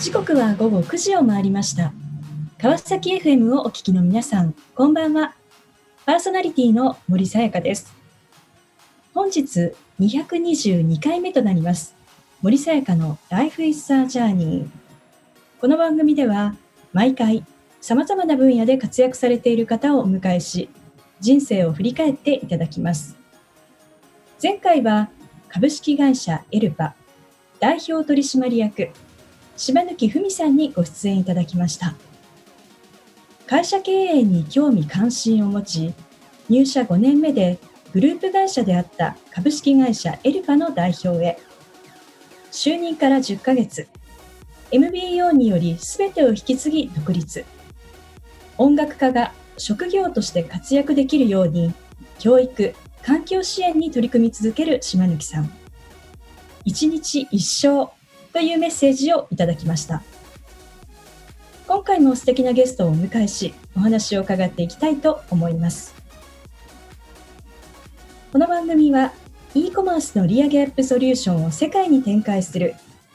時刻は午後9時を回りました。川崎 FM をお聞きの皆さんこんばんは。パーソナリティの森さやかです。本日222回目となります。森さやかの Life is a Journey この番組では毎回様々な分野で活躍されている方をお迎えし人生を振り返っていただきます。前回は株式会社エルパ代表取締役柴貫文さんにご出演いただきました。会社経営に興味関心を持ち入社5年目でグループ会社であった株式会社エルパの代表へ。就任から10ヶ月 MBO により全てを引き継ぎ独立。音楽家が職業として活躍できるように教育環境支援に取り組み続ける島貫さん。一日一生というメッセージをいただきました。今回も素敵なゲストをお迎えしお話を伺っていきたいと思います。この番組は e コマースの利上げアップソリューションを世界に展開する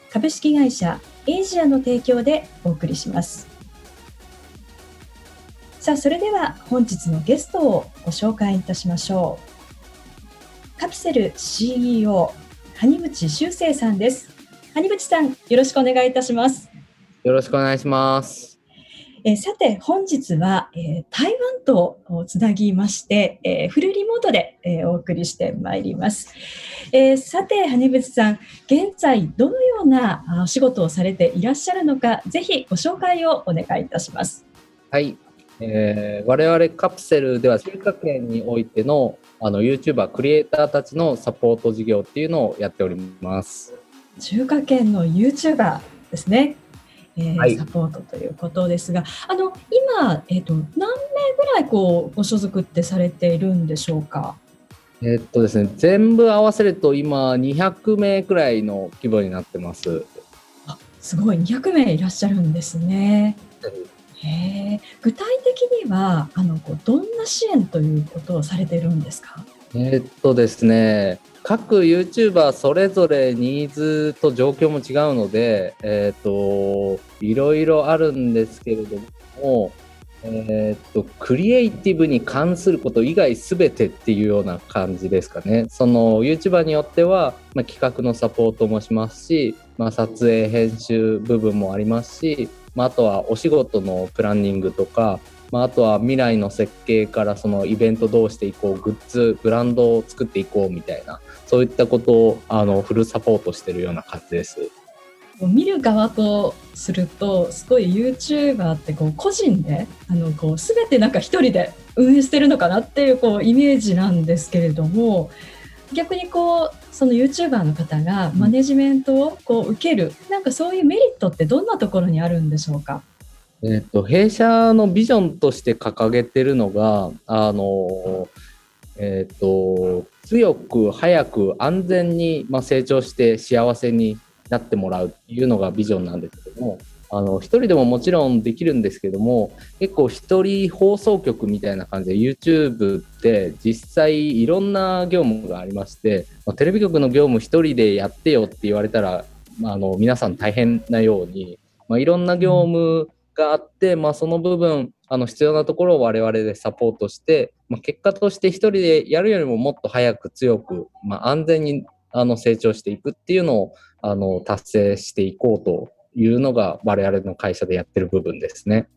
株式会社エイジアの提供でお送りします。さあそれでは本日のゲストをご紹介いたしましょう。カプセル CEO 谷口修正さんです。谷口さん、よろしくお願いいたします。よろしくお願いします。えー、さて、本日は、えー、台湾とつなぎまして、えー、フルリモートで、えお送りしてまいります。えさて、羽口さん、現在どのようなお仕事をされていらっしゃるのか、ぜひご紹介をお願いいたします。はい。えー、我々カプセルでは中華圏においてのあの YouTuber クリエイターたちのサポート事業っていうのをやっております。中華圏の YouTuber ですね。えー、はい、サポートということですが、あの今、えっ、ー、と何名ぐらいこうご所属ってされているんでしょうか？えっとですね、全部合わせると今200名くらいの規模になってます。あ、すごい200名いらっしゃるんですね。へ具体的にはあのこうどんな支援ということをされているんですか？えっとですね、各 YouTuber それぞれニーズと状況も違うので、えっ、と、いろいろあるんですけれども、えっ、と、クリエイティブに関すること以外すべてっていうような感じですかね。その YouTuber によっては、まあ、企画のサポートもしますし、まあ、撮影、編集部分もありますし、まあ、あとはお仕事のプランニングとか、まあ、あとは未来の設計からそのイベントどうしていこうグッズブランドを作っていこうみたいなそういったことをあのフルサポートしてるような感じです。見る側とするとすごい YouTuber ってこう個人であのこう全てなんか一人で運営してるのかなっていうこうイメージなんですけれども逆にこうその YouTuber の方がマネジメントをこう受ける、なんかそういうメリットってどんなところにあるんでしょうか？えっと、弊社のビジョンとして掲げてるのが、あの、えっと、強く、早く、安全に、まあ、成長して幸せになってもらうっていうのがビジョンなんですけども、あの、一人でももちろんできるんですけども、結構一人放送局みたいな感じで YouTube って実際いろんな業務がありまして、まあ、テレビ局の業務一人でやってよって言われたら、まあ、あの、皆さん大変なように、まあ、いろんな業務があって、まあ、その部分あの必要なところを我々でサポートして、まあ、結果として一人でやるよりももっと早く強く、まあ、安全にあの成長していくっていうのをあの達成していこうというのが我々の会社でやってる部分ですね。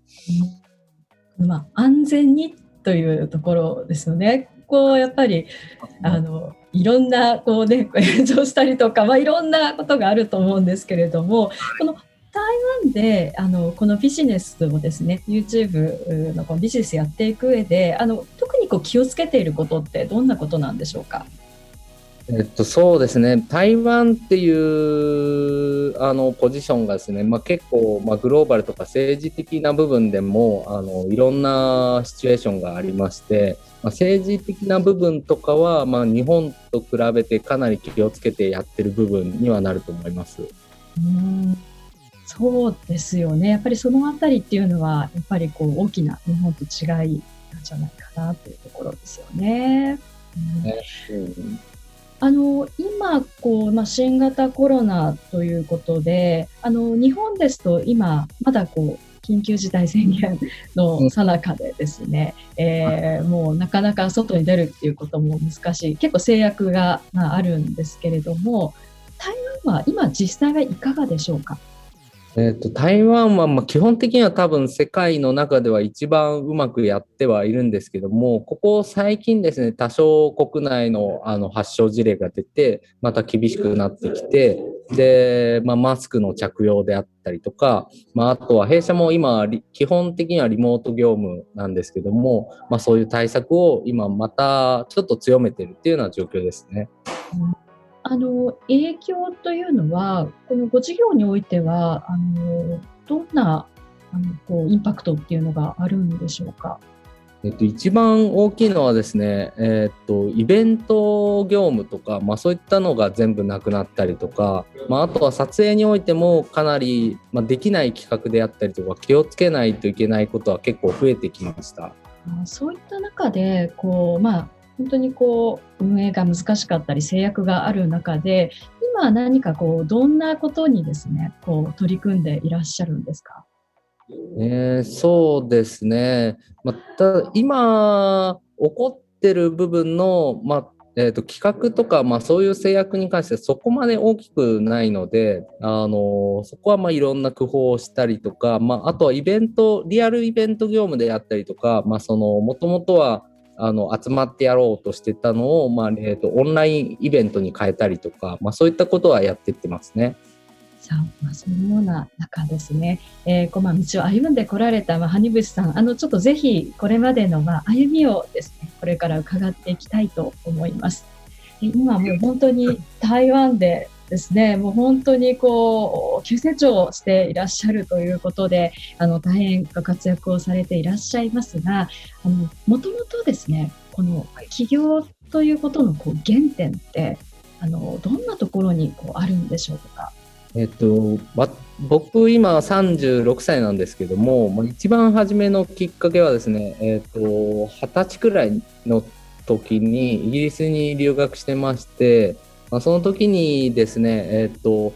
まあ、安全にというところですよね。こうやっぱりあのいろんなこうね 炎上したりとか、まあ、いろんなことがあると思うんですけれどもこの台湾であのこのビジネスをですね YouTube のこのビジネスやっていく上であの特にこう気をつけていることってどんなことなんでしょうか？えっと、そうですね、台湾っていうあのポジションがですね、まあ、結構、まあ、グローバルとか政治的な部分でもあのいろんなシチュエーションがありまして、まあ、政治的な部分とかは、まあ、日本と比べてかなり気をつけてやってる部分にはなると思います。うんそうですよね。やっぱりそのあたりっていうのは、やっぱりこう大きな日本と違いなんじゃないかなというところですよね。うん、あの今こう、まあ、新型コロナということであの日本ですと今まだこう緊急事態宣言のさなかでですね、うん、えー、もうなかなか外に出るっていうことも難しい結構制約が、まあ、あるんですけれども台湾は今実際はいかがでしょうか？えーと、台湾はまあ基本的には多分世界の中では一番うまくやってはいるんですけどもここ最近ですね多少国内のあの発症事例が出てまた厳しくなってきてで、まあ、マスクの着用であったりとか、まあ、あとは弊社も今基本的にはリモート業務なんですけども、まあ、そういう対策を今またちょっと強めてるっていうような状況ですね。うんあの影響というのは、このご事業においては、あのどんなあのこうインパクトっていうのがあるんでしょうか？えっと、一番大きいのはですね、えっと、イベント業務とか、まあ、そういったのが全部なくなったりとか、まあ、あとは撮影においてもかなり、まあ、できない企画であったりとか気をつけないといけないことは結構増えてきました。そういった中でこう、まあ、本当にこう運営が難しかったり制約がある中で今何かこうどんなことにですねこう取り組んでいらっしゃるんですか？えー、そうですね、また今起こってる部分の、まあえーと、企画とか、まあ、そういう制約に関してそこまで大きくないので、あのそこはまあいろんな工夫をしたりとか、まあ、あとはイベントリアルイベント業務であったりとかもともとはあの集まってやろうとしてたのを、まあえーと、オンラインイベントに変えたりとか、まあ、そういったことはやってってますね。さあ、まあ、そのような中ですね、えー、こうまあ道を歩んでこられた、まあ、羽生さん、あのちょっとぜひこれまでの、まあ、歩みをですね、これから伺っていきたいと思います。今もう本当に台湾でですね、もう本当にこう、急成長していらっしゃるということで、あの、大変ご活躍をされていらっしゃいますが、あの、もともとですね、この起業ということのこう原点って、あの、どんなところにこうあるんでしょうか？えっと、僕今36歳なんですけども、一番初めのきっかけはですね、えっと、20歳くらいの時にイギリスに留学してまして、まあ、その時にですね、えっ、と、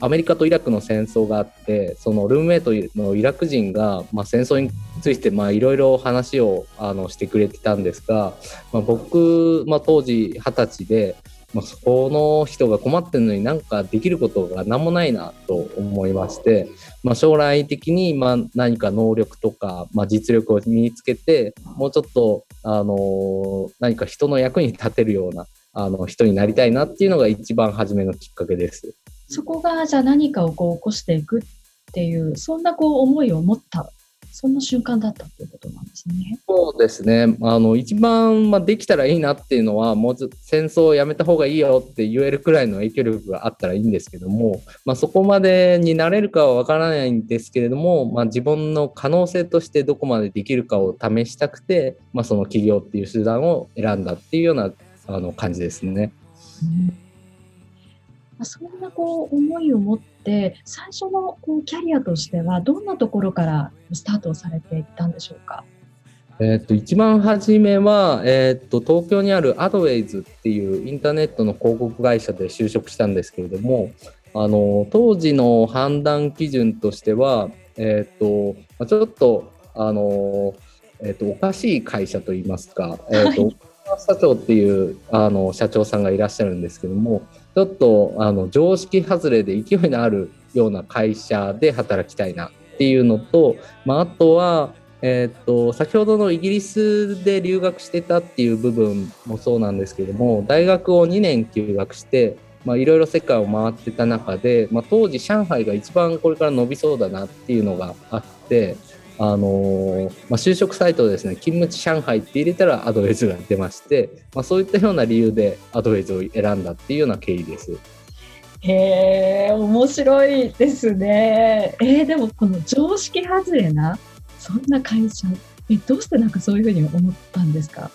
アメリカとイラクの戦争があって、そのルームメイトのイラク人が、まあ、戦争についていろいろ話をあのしてくれてたんですが、まあ、僕、まあ、当時二十歳で、まあ、そこの人が困ってるのになんかできることが何もないなと思いまして、まあ、将来的にまあ何か能力とか、まあ、実力を身につけてもうちょっと、あの、何か人の役に立てるようなあの人になりたいなっていうのが一番初めのきっかけです。そこがじゃあ何かをこう起こしていくっていうそんなこう思いを持ったそんな瞬間だったっていうことなんですね。そうですね。あの一番まあできたらいいなっていうのはもう戦争をやめた方がいいよって言えるくらいの影響力があったらいいんですけども、まあ、そこまでになれるかはわからないんですけれども、まあ、自分の可能性としてどこまでできるかを試したくて、まあ、その起業っていう手段を選んだっていうようなあの感じですね。うん、そんなこう思いを持って最初のこうキャリアとしてはどんなところからスタートされていったんでしょうか？えっと一番初めは、えー、っと東京にあるアドウェイズっていうインターネットの広告会社で就職したんですけれどもあの当時の判断基準としては、えー、っとちょっとあの、えー、っとおかしい会社といいますか、えー、っと、はい社長っていうあの社長さんがいらっしゃるんですけどもちょっとあの常識外れで勢いのあるような会社で働きたいなっていうのと、まあ、あとは、えー、っと先ほどのイギリスで留学してたっていう部分もそうなんですけども大学を2年休学していろいろ世界を回ってた中で、まあ、当時上海が一番これから伸びそうだなっていうのがあってあの、まあ、就職サイトですね、勤務地上海って入れたらアドレスが出まして、まあ、そういったような理由でアドレスを選んだっていうような経緯です。へえ、面白いですね。えー、でもこの常識外れな、そんな会社、えどうしてなんかそういうふうに思ったんですか？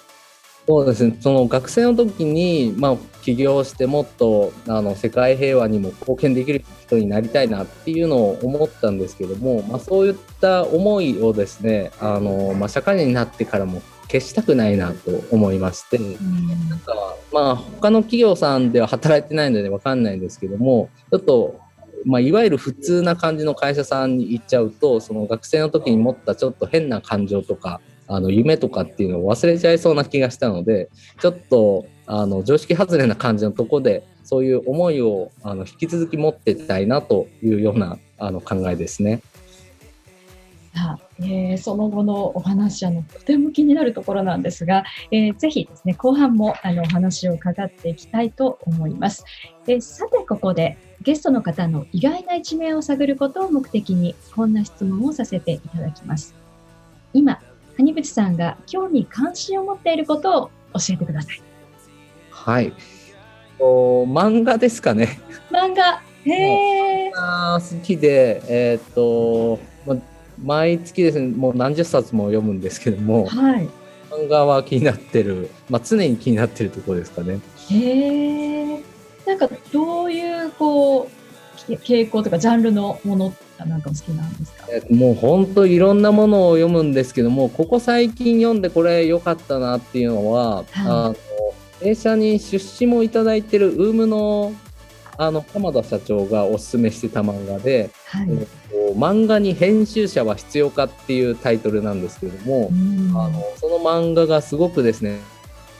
そうですね、その学生の時に、まあ、起業してもっとあの世界平和にも貢献できる人になりたいなっていうのを思ったんですけども、まあ、そういった思いをですねあの、まあ、社会人になってからも消したくないなと思いまして、なんかまあ他の企業さんでは働いてないのでわかんないんですけどもちょっと、まあ、いわゆる普通な感じの会社さんに行っちゃうとその学生の時に持ったちょっと変な感情とかあの夢とかっていうのを忘れちゃいそうな気がしたのでちょっとあの常識外れな感じのとこでそういう思いをあの引き続き持っていきたいなというようなあの考えですね。さあ、えー、その後のお話あのとても気になるところなんですが、えー、ぜひですね後半もあのお話を伺っていきたいと思います。えー、さてここでゲストの方の意外な一面を探ることを目的にこんな質問をさせていただきます。今谷口さんが興味関心を持っていることを教えてください。はい。お漫画ですかね。漫画。へえ。あ好きで、えっ、と、ま、毎月ですね、もう何十冊も読むんですけども、はい。漫画は気になってる、まあ、常に気になってるところですかね。へえ。なんかどういうこう傾向とかジャンルのものなんかお好きなんですか？えーもう本当いろんなものを読むんですけども、ここ最近読んでこれ良かったなっていうのは、はいあの弊社に出資もいただいてるウームのあの浜田社長がおすすめしてた漫画で、はい。漫画に編集者は必要かっていうタイトルなんですけども、うんあのその漫画がすごくですね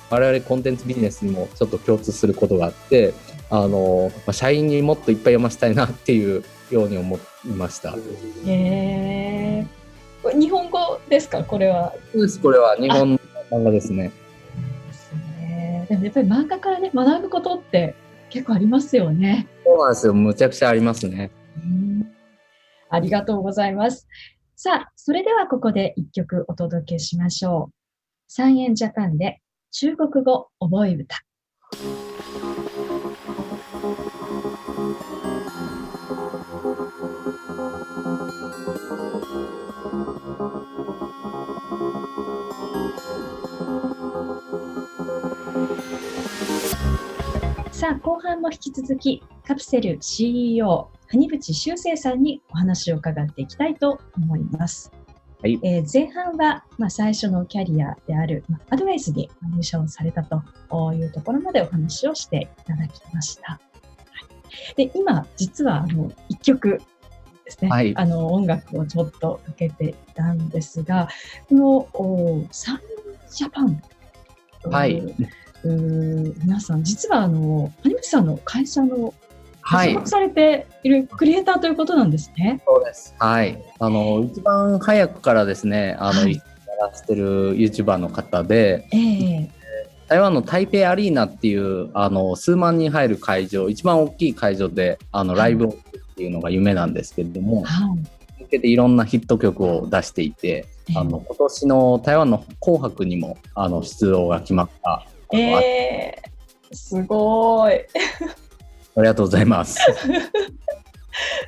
我々コンテンツビジネスにもちょっと共通することがあってあの、まあ、社員にもっといっぱい読ませたいなっていうように思いました。へえ。これ日本語ですか？これは。そうですこれは日本の漫画ですね。ですね。でもやっぱり漫画からね学ぶことって結構ありますよね。そうなんですよむちゃくちゃありますね。うんありがとうございます。さあ、それではここで一曲お届けしましょう。三円ジャパンで中国語覚え歌。さあ、後半も引き続き、カプセル CEO、谷口修正さんにお話を伺っていきたいと思います。はいえー前半は、まあ、最初のキャリアである、まあ、アドバイスに入社をされたというところまでお話をしていただきました。はい、で今、実はあの1曲ですね、はいあの音楽をちょっとかけていたんですが、このおサンジャパンはい。皆さん、実はあの谷口さんの会社のはい所属されているクリエイターということなんですね。そうです。はい。あの一番早くからですねあの、はいやらせてる YouTuber の方でええ台湾の台北アリーナっていうあの数万人入る会場一番大きい会場であのライブをっていうのが夢なんですけれども、はい。向けていろんなヒット曲を出していて、あの今年の台湾の紅白にもあの出場が決まった。あのええすごい。ありがとうございます。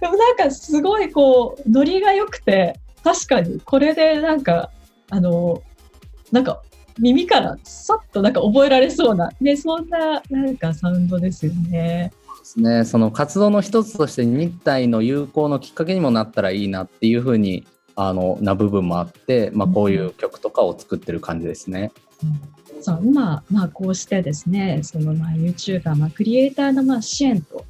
でもなんかすごいこうノリが良くて確かにこれでなんかあのなんか耳からさっとなんか覚えられそうなねそんななんかサウンドですよね。ですね、その活動の一つとして日体の友好のきっかけにもなったらいいなっていうふうにあのな部分もあって、まあ、こういう曲とかを作ってる感じですね。そう今、まあ、こうしてですねそのまあ YouTuber、まあ、クリエイターのまあ支援と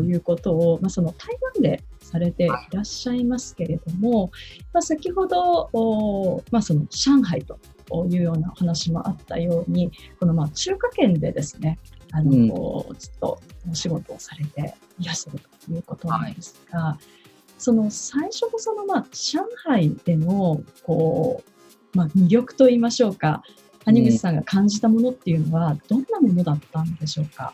いうことを、まあ、その台湾でされていらっしゃいますけれども、まあ、先ほど、おまあ、その上海というようなお話もあったようにこのまあ中華圏でですねあの、うん。こうずっとお仕事をされていらっしゃるということなんですが、その最初のそのまあ上海でのこう、まあ、魅力といいましょうか谷口さんが感じたものっていうのはどんなものだったんでしょうか？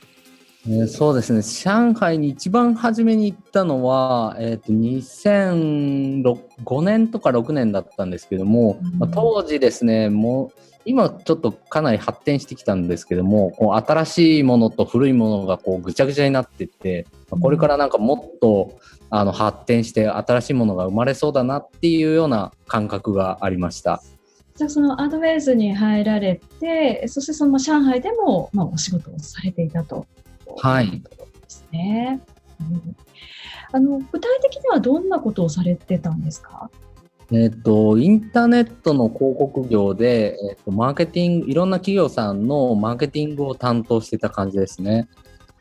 えーそうですね上海に一番初めに行ったのは、えー、と2005年とか6年だったんですけども、うんまあ、当時ですねもう今ちょっとかなり発展してきたんですけどもこう新しいものと古いものがこうぐちゃぐちゃになってって、まあこれからなんかもっとあの発展して新しいものが生まれそうだなっていうような感覚がありました。じゃあそのアドウェイズに入られてそしてその上海でも、まあ、お仕事をされていたと。はいですね。うんあの具体的にはどんなことをされてたんですか？えっ、と、インターネットの広告業で、えっ、と、マーケティング、いろんな企業さんのマーケティングを担当してた感じですね。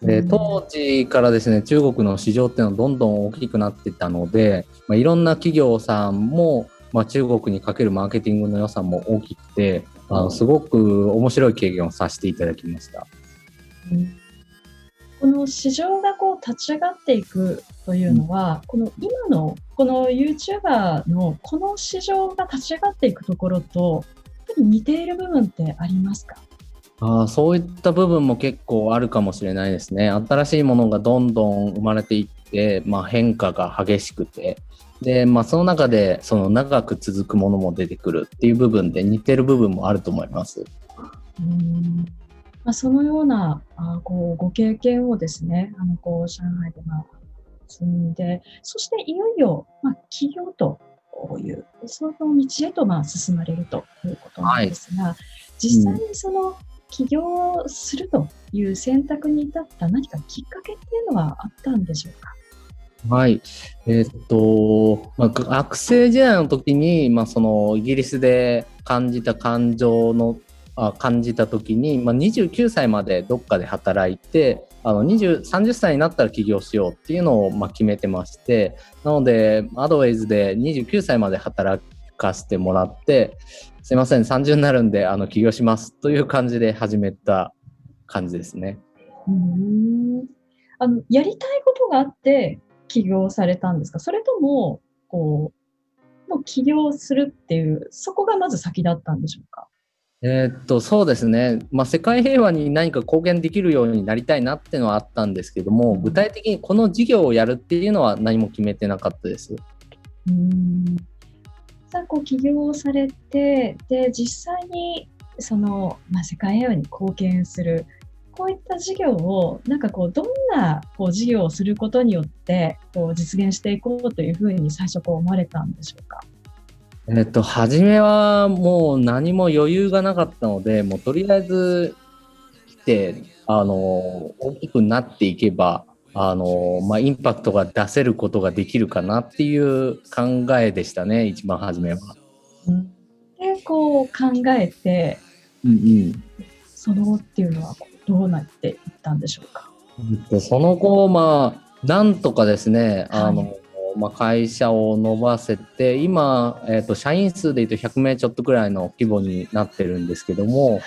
で当時からですね、中国の市場っていうのはどんどん大きくなっていったので、まあ、いろんな企業さんも、まあ、中国にかけるマーケティングの予算も大きくて、あのすごく面白い経験をさせていただきました。うんこの市場がこう立ち上がっていくというのは、この今のこの YouTuber のこの市場が立ち上がっていくところと、似ている部分ってありますか？あそういった部分も結構あるかもしれないですね。新しいものがどんどん生まれていって、まあ、変化が激しくて、で、まあ、その中でその長く続くものも出てくるっていう部分で似てる部分もあると思います。うん。まあ、そのようなあこうご経験をですね、あのこう上海でまあ積んで、そしていよいよ、まあ、企業という、その道へとまあ進まれるということなんですが、はい、実際にその起業するという選択に至った何かきっかけっていうのはあったんでしょうか？はい。えー、っと、まあ、学生時代の時に、まあ、そのイギリスで感じた感情のあ感じた時に、まあ、29歳までどっかで働いてあの20 30歳になったら起業しようっていうのをまあ決めてましてなのでアドウェイズで29歳まで働かせてもらってすいません30になるんであの起業しますという感じで始めた感じですね。うん。あのやりたいことがあって起業されたんですか？それともこうもう起業するっていうそこがまず先だったんでしょうか？えー、っとそうですね、まあ、世界平和に何か貢献できるようになりたいなっていうのはあったんですけども、具体的にこの事業をやるっていうのは何も決めてなかったです。うんさあこう起業されてで実際にその、まあ、世界平和に貢献するこういった事業をなんかこうどんなこう事業をすることによってこう実現していこうというふうに最初こう思われたんでしょうか？えっと、初めはもう何も余裕がなかったので、もうとりあえず来て、あの、大きくなっていけば、あの、まあ、インパクトが出せることができるかなっていう考えでしたね、一番初めは。で、こう考えて、うんうん、その後っていうのはどうなっていったんでしょうか？その後、まあ、なんとかですね、あの、まあ、会社を伸ばせて、今、えーと、社員数でいうと100名ちょっとくらいの規模になってるんですけども、はい、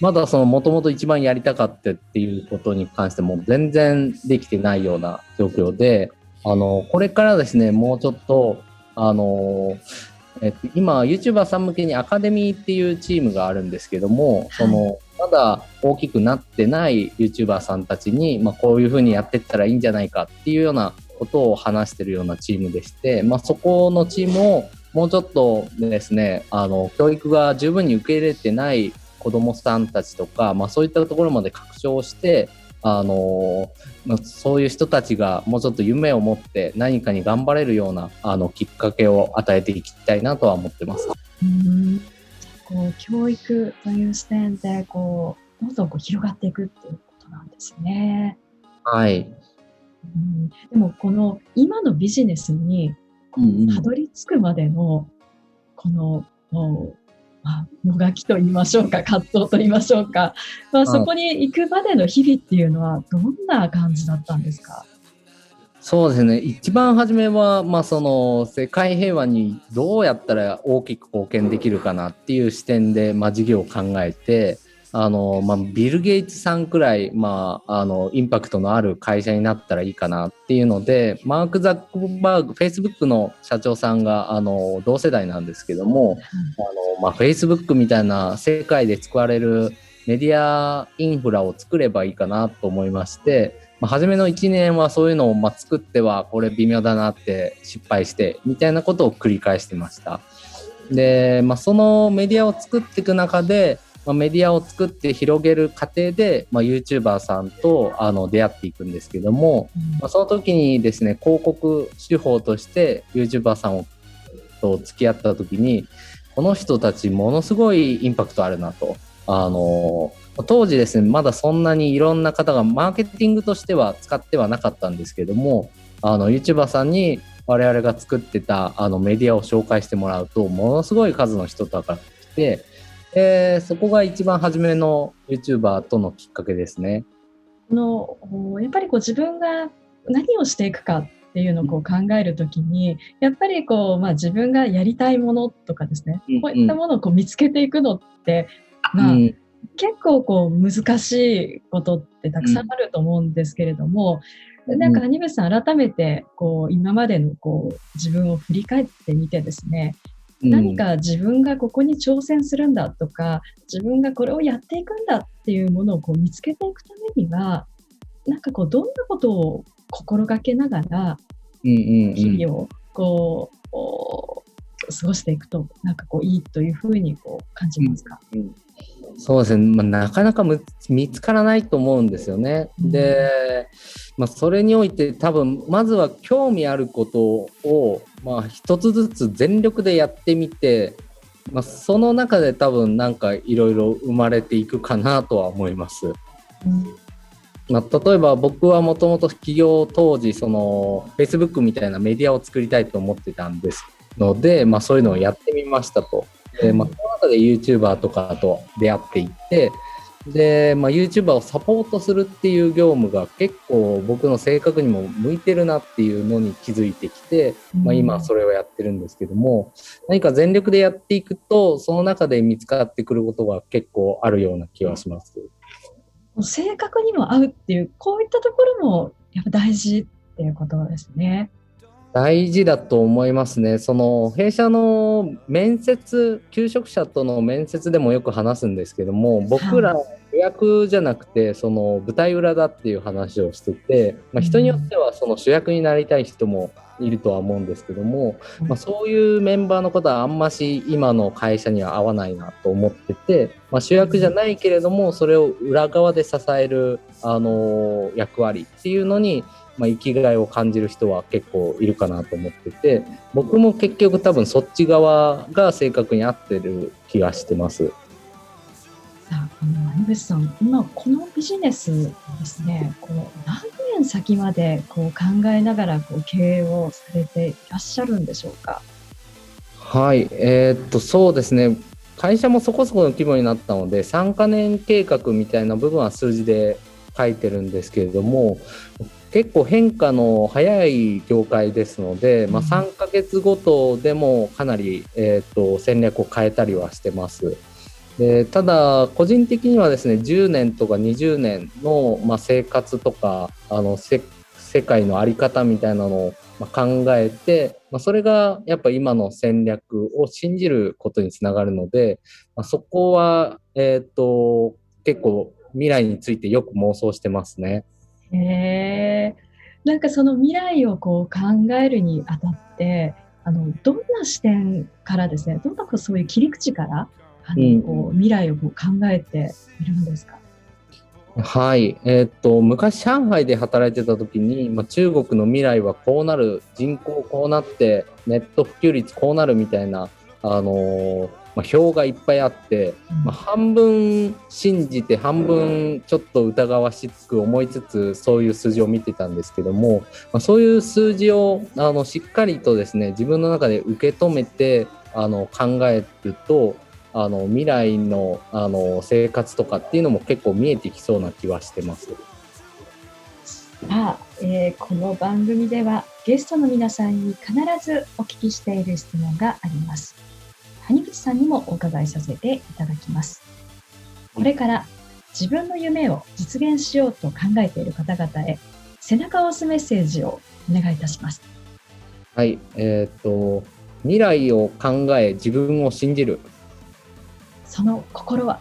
まだそのもともと一番やりたかったっていうことに関しても全然できてないような状況で、あのこれからですね、もうちょっと、あのえっと、今、YouTuber さん向けにアカデミーっていうチームがあるんですけども、はい、そのまだ大きくなってない YouTuber さんたちに、まあ、こういうふうにやっていったらいいんじゃないかっていうようなことを話してるようなチームでして、まあ、そこのチームをもうちょっとですね、あの、教育が十分に受け入れてない子供さんたちとか、まあ、そういったところまで拡張して、あのそういう人たちがもうちょっと夢を持って何かに頑張れるようなあのきっかけを与えていきたいなとは思ってます。うんこう教育という視点でこうどんどんこう広がっていくっていうことなんですね。はい。うん、でもこの今のビジネスにたどり着くまでのこのまあ、もがきと言いましょうか葛藤と言いましょうか、まあ、そこに行くまでの日々っていうのはどんな感じだったんですか？そうですね。一番初めは、まあ、その世界平和にどうやったら大きく貢献できるかなっていう視点で、まあ、事業を考えてあの、まあ、ビル・ゲイツさんくらい、まあ、あの、インパクトのある会社になったらいいかなっていうので、マーク・ザックバーグ、フェイスブックの社長さんが、あの、同世代なんですけども、あの、まあ、フェイスブックみたいな世界で使われるメディアインフラを作ればいいかなと思いまして、まあ、初めの1年はそういうのをまあ作ってはこれ微妙だなって失敗してみたいなことを繰り返してました。で、まあ、そのメディアを作っていく中でまあ、メディアを作って広げる過程で、まあ、YouTuber さんとあの出会っていくんですけども、うん、まあ、その時にですね広告手法として YouTuber さんと付き合った時にこの人たちものすごいインパクトあるなと。あの当時ですねまだそんなにいろんな方がマーケティングとしては使ってはなかったんですけどもあの YouTuber さんに我々が作ってたあのメディアを紹介してもらうとものすごい数の人とか来て、えー、そこが一番初めの YouTuber とのきっかけですね。のやっぱりこう自分が何をしていくかっていうのをこう考えるときに、やっぱりこう、まあ、自分がやりたいものとかですね、こういったものをこう見つけていくのって、まあ、結構こう難しいことってたくさんあると思うんですけれども、なんか、谷口さん、改めて、こう、今までの、こう、自分を振り返ってみてですね、何か自分がここに挑戦するんだとか、自分がこれをやっていくんだっていうものをこう見つけていくためには、なんかこう、どんなことを心がけながら、日々をこう、過ごしていくと、なんかこう、いいというふうにこう感じますか、うんうんそうですね、まあ、なかなか見つからないと思うんですよね。で、まあ、それにおいて多分まずは興味あることを、まあ、一つずつ全力でやってみて、まあ、その中で多分なんかいろいろ生まれていくかなとは思います。うんまあ、例えば僕はもともと起業当時その Facebook みたいなメディアを作りたいと思ってたんですので、まあ、そういうのをやってみましたと。でまあ、その中で YouTuber とかと出会っていってで、まあ、YouTuber をサポートするっていう業務が結構僕の性格にも向いてるなっていうのに気づいてきて、まあ、今それをやってるんですけども何か全力でやっていくとその中で見つかってくることが結構あるような気はします。性格にも合うっていうこういったところもやっぱ大事っていうことですね。大事だと思いますね。その弊社の面接、求職者との面接でもよく話すんですけども、僕ら主役じゃなくて、その舞台裏だっていう話をしてて、まあ、人によってはその主役になりたい人もいるとは思うんですけども、まあ、そういうメンバーのことはあんまし今の会社には合わないなと思ってて、まあ、主役じゃないけれどもそれを裏側で支える、あの役割っていうのにまあ、生きがいを感じる人は結構いるかなと思ってて僕も結局多分そっち側が正確に合ってる気がしてます。さあ、あの、谷口さん、今このビジネスですね、こう何年先までこう考えながらこう経営をされていらっしゃるんでしょうか？はい、えー、っとそうですね。会社もそこそこの規模になったので3か年計画みたいな部分は数字で書いてるんですけれども結構変化の早い業界ですので、まあ、3ヶ月ごとでもかなり、えーと、戦略を変えたりはしてます。でただ個人的にはですね10年とか20年の、まあ、生活とかあの世界の在り方みたいなのを考えて、まあ、それがやっぱ今の戦略を信じることにつながるので、まあ、そこは、えーと結構未来についてよく妄想してますね。へえ。なんかその未来をこう考えるにあたって、あのどんな視点からですね、どんなそういう切り口からあの、こう未来をこう考えているんですか？はい、えー、っと昔上海で働いてた時に、まあ、中国の未来はこうなる人口こうなってネット普及率こうなるみたいな、あのー、まあ、表がいっぱいあって、まあ、半分信じて半分ちょっと疑わしく思いつつそういう数字を見てたんですけども、まあ、そういう数字をあのしっかりとですね自分の中で受け止めてあの考えるとあの未来のあの生活とかっていうのも結構見えてきそうな気はしてます。さあ、えー、この番組ではゲストの皆さんに必ずお聞きしている質問があります。谷口さんにもお伺いさせていただきます。これから自分の夢を実現しようと考えている方々へ背中を押すメッセージをお願いいたします。はい、えっ、と未来を考え自分を信じる。その心は？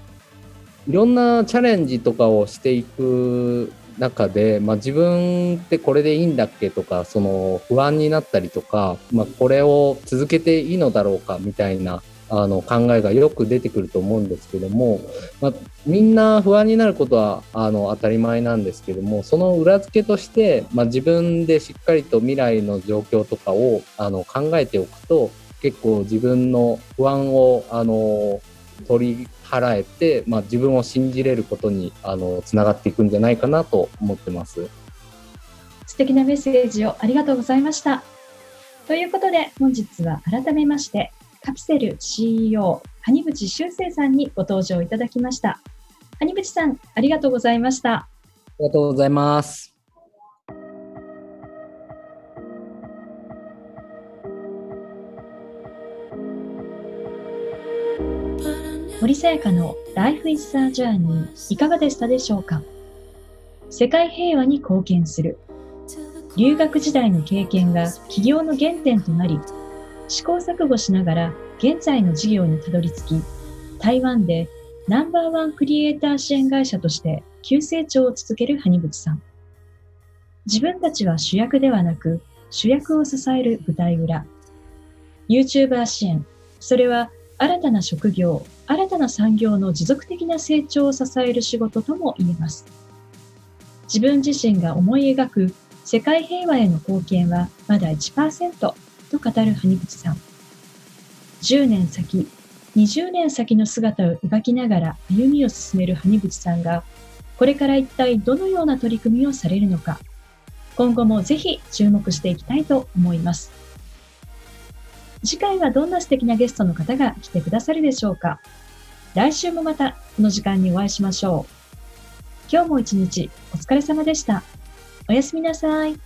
いろんなチャレンジとかをしていく中で、まあ、自分ってこれでいいんだっけとかその不安になったりとか、まあ、これを続けていいのだろうかみたいなあの考えがよく出てくると思うんですけども、まあ、みんな不安になることはあの当たり前なんですけどもその裏付けとして、まあ、自分でしっかりと未来の状況とかをあの考えておくと結構自分の不安をあの取り払えて、まあ、自分を信じれることにあのつながっていくんじゃないかなと思ってます。素敵なメッセージをありがとうございました。ということで、本日は改めまして、カプセル CEO、谷口修正さんにご登場いただきました。谷口さん、ありがとうございました。ありがとうございます。森さやかの Life is a Journey いかがでしたでしょうか？世界平和に貢献する留学時代の経験が起業の原点となり試行錯誤しながら現在の事業にたどり着き台湾でナンバーワンクリエイター支援会社として急成長を続ける谷口さん。自分たちは主役ではなく主役を支える舞台裏。YouTuber 支援それは新たな職業新たな産業の持続的な成長を支える仕事とも言えます。自分自身が思い描く世界平和への貢献はまだ1%と語る谷口さん。10年先、20年先の姿を描きながら歩みを進める谷口さんが、これから一体どのような取り組みをされるのか、今後もぜひ注目していきたいと思います。次回はどんな素敵なゲストの方が来てくださるでしょうか来週もまたこの時間にお会いしましょう。今日も一日お疲れ様でした。おやすみなさい。